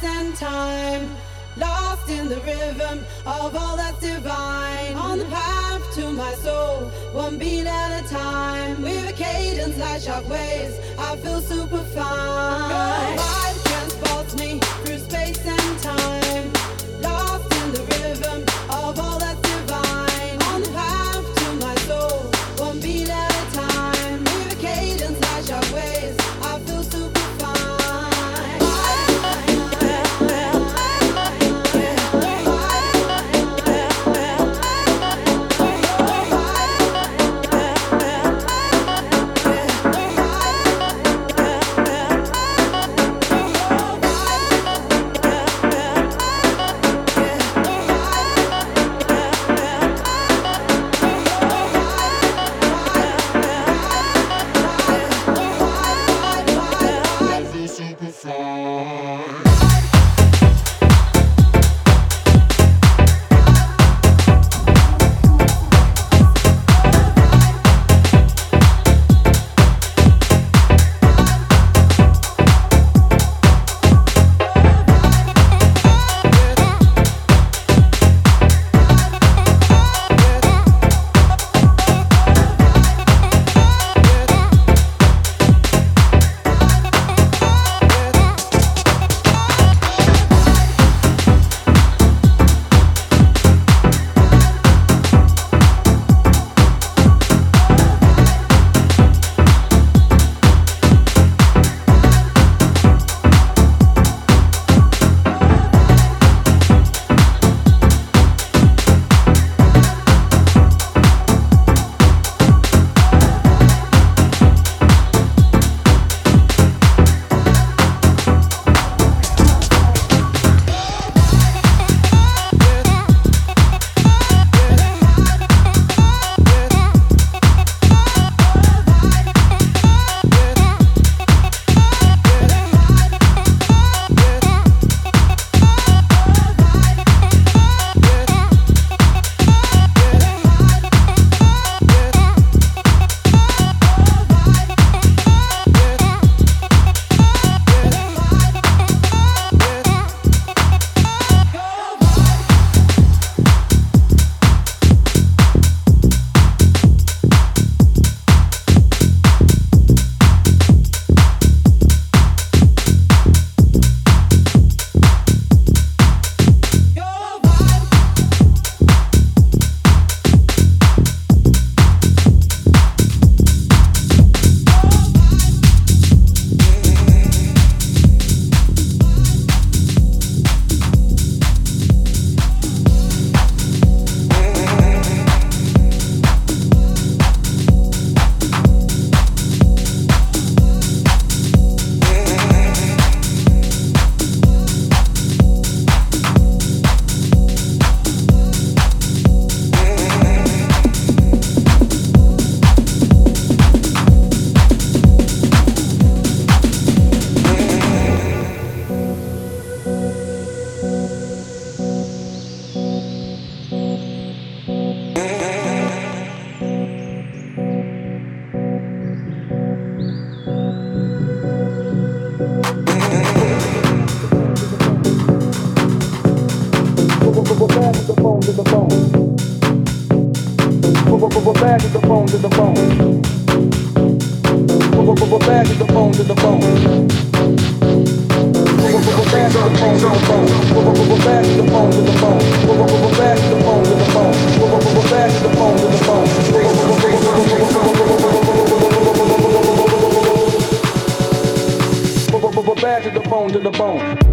space and time. Lost in the rhythm of all that's divine. On the path to my soul, one beat at a time. With a cadence like shockwaves, I feel super fine. Vibe transports me through space and time. Lost in the rhythm of all that's to the bone. Bad to the bone to the bone. Bad to the bone to the bone. Bad to the bone to the bone. Bad to the bone to the bone. Bad to the bone to the bone. Bad to the bone to the bone. Bad to the bone to the bone.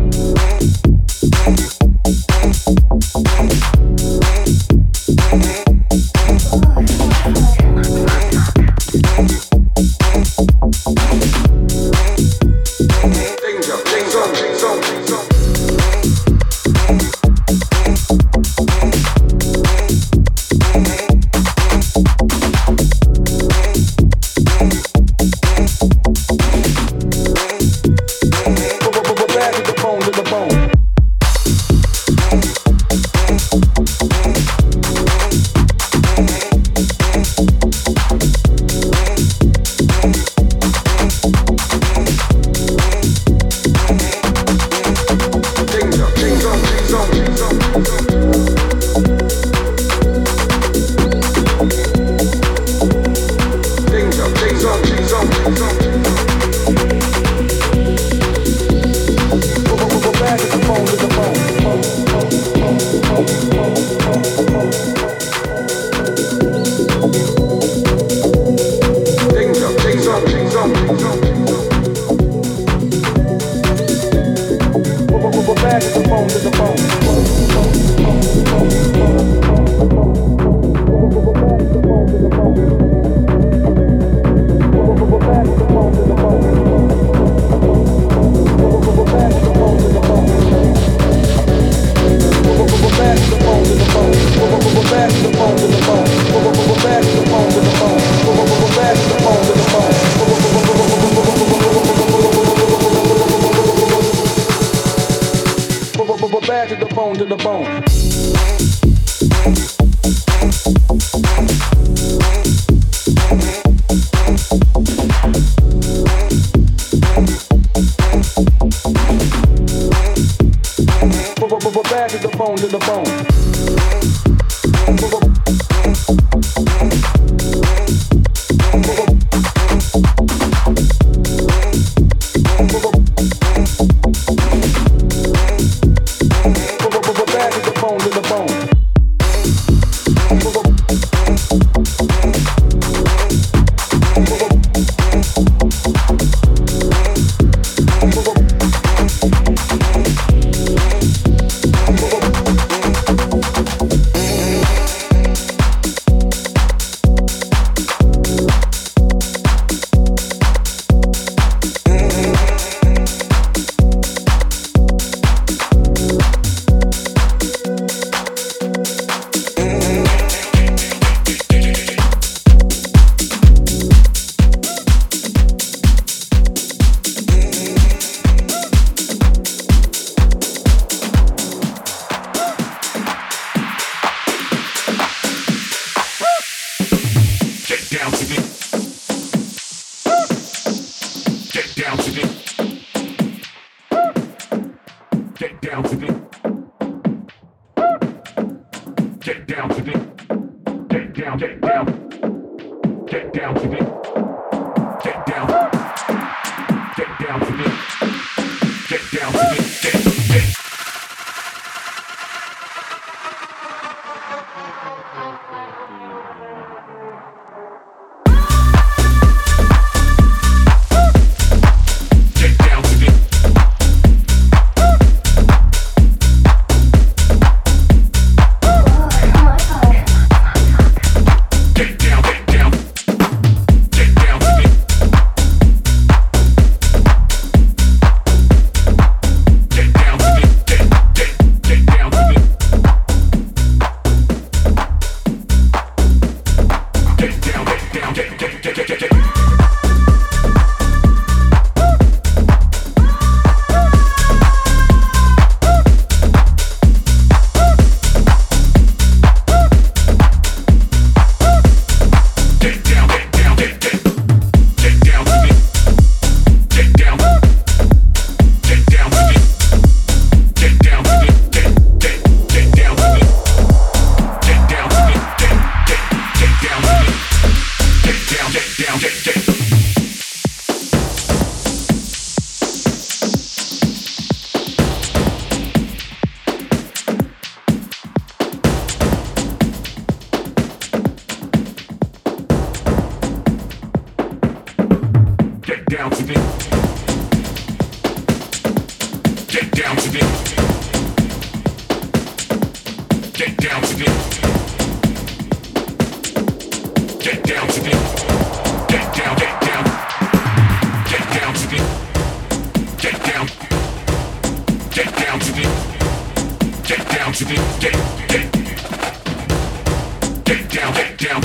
Get down, get down.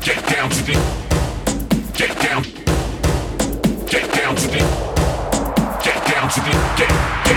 Get down to the. Get down. Get down to the. Get down to the. Get, down.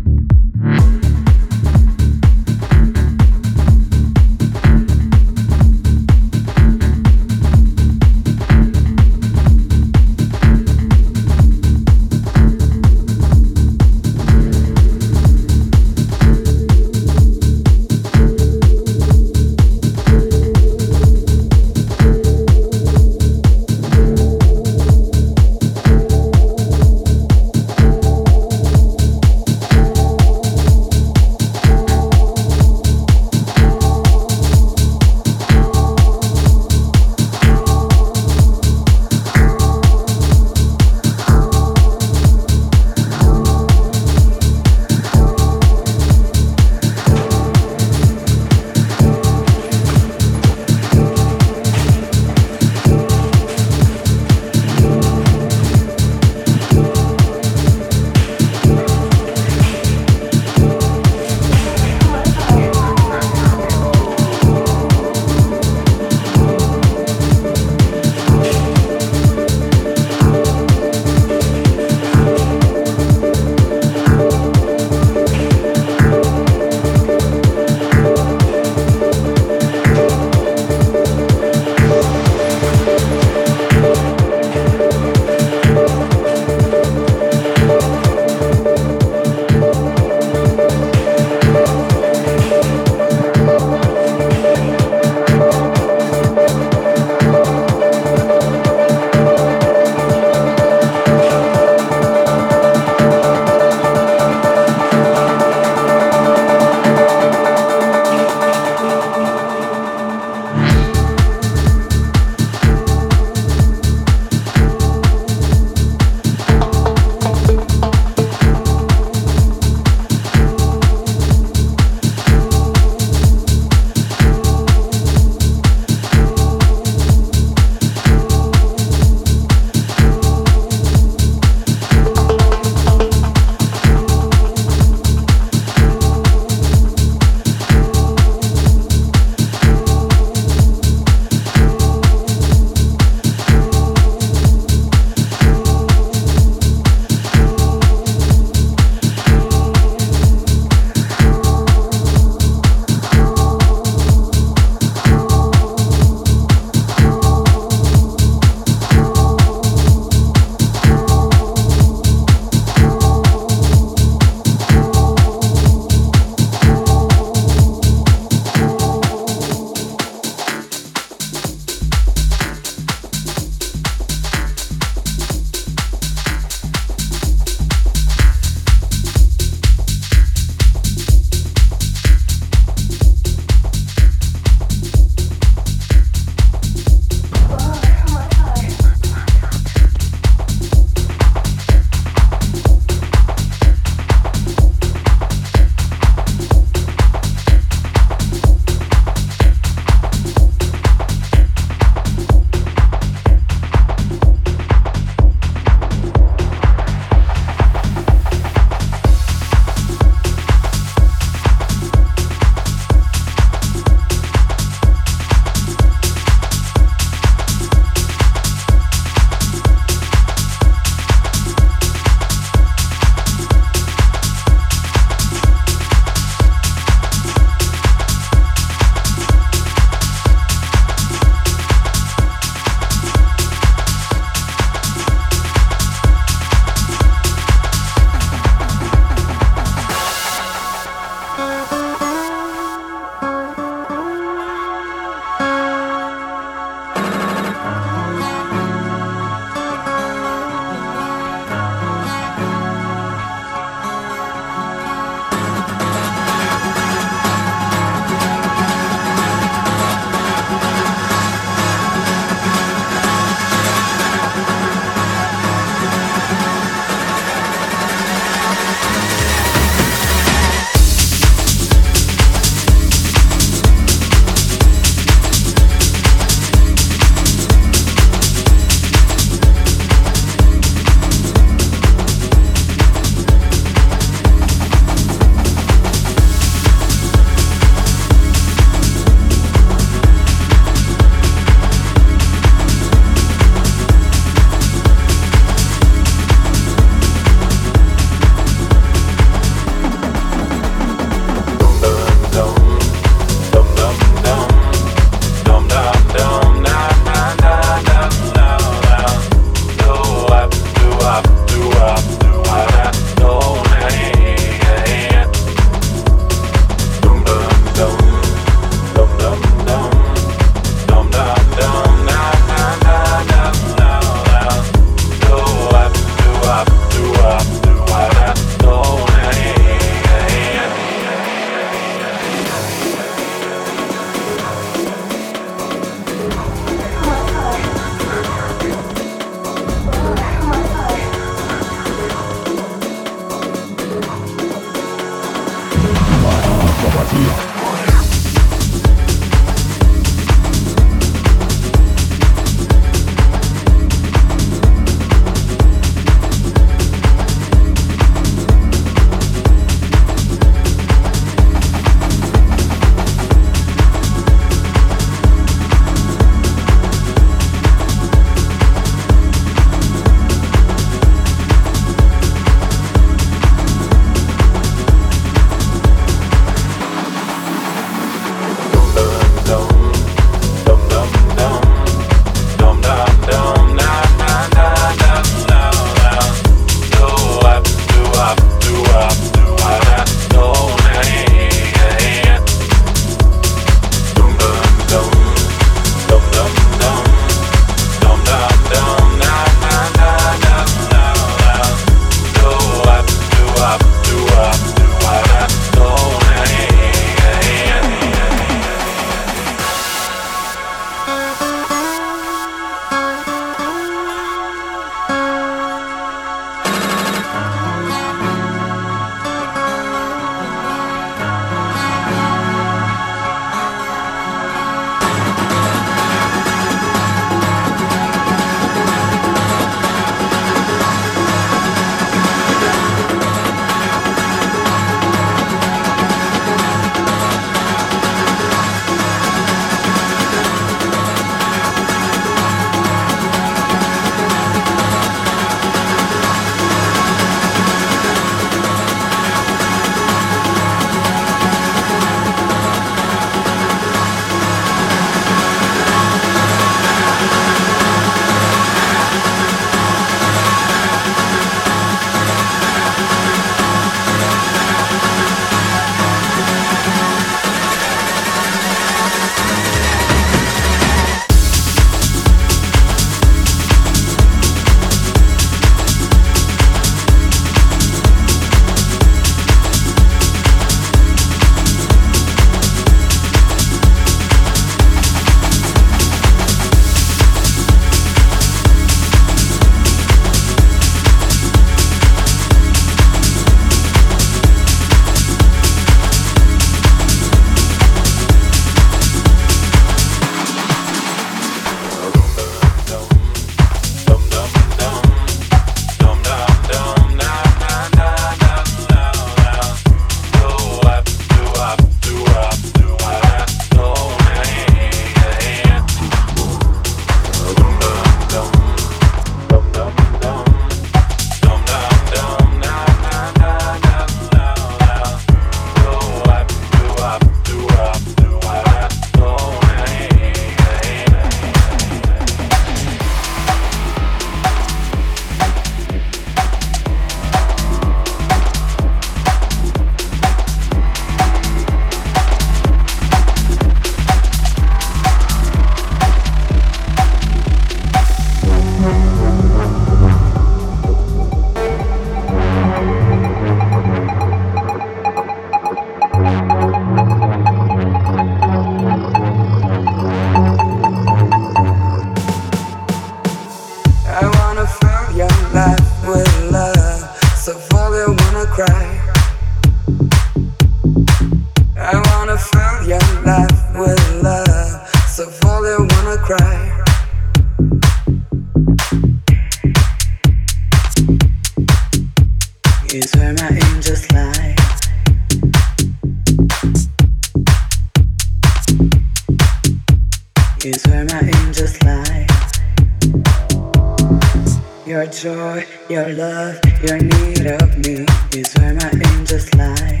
joy, your love, your need of me is where my angels lie.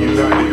you.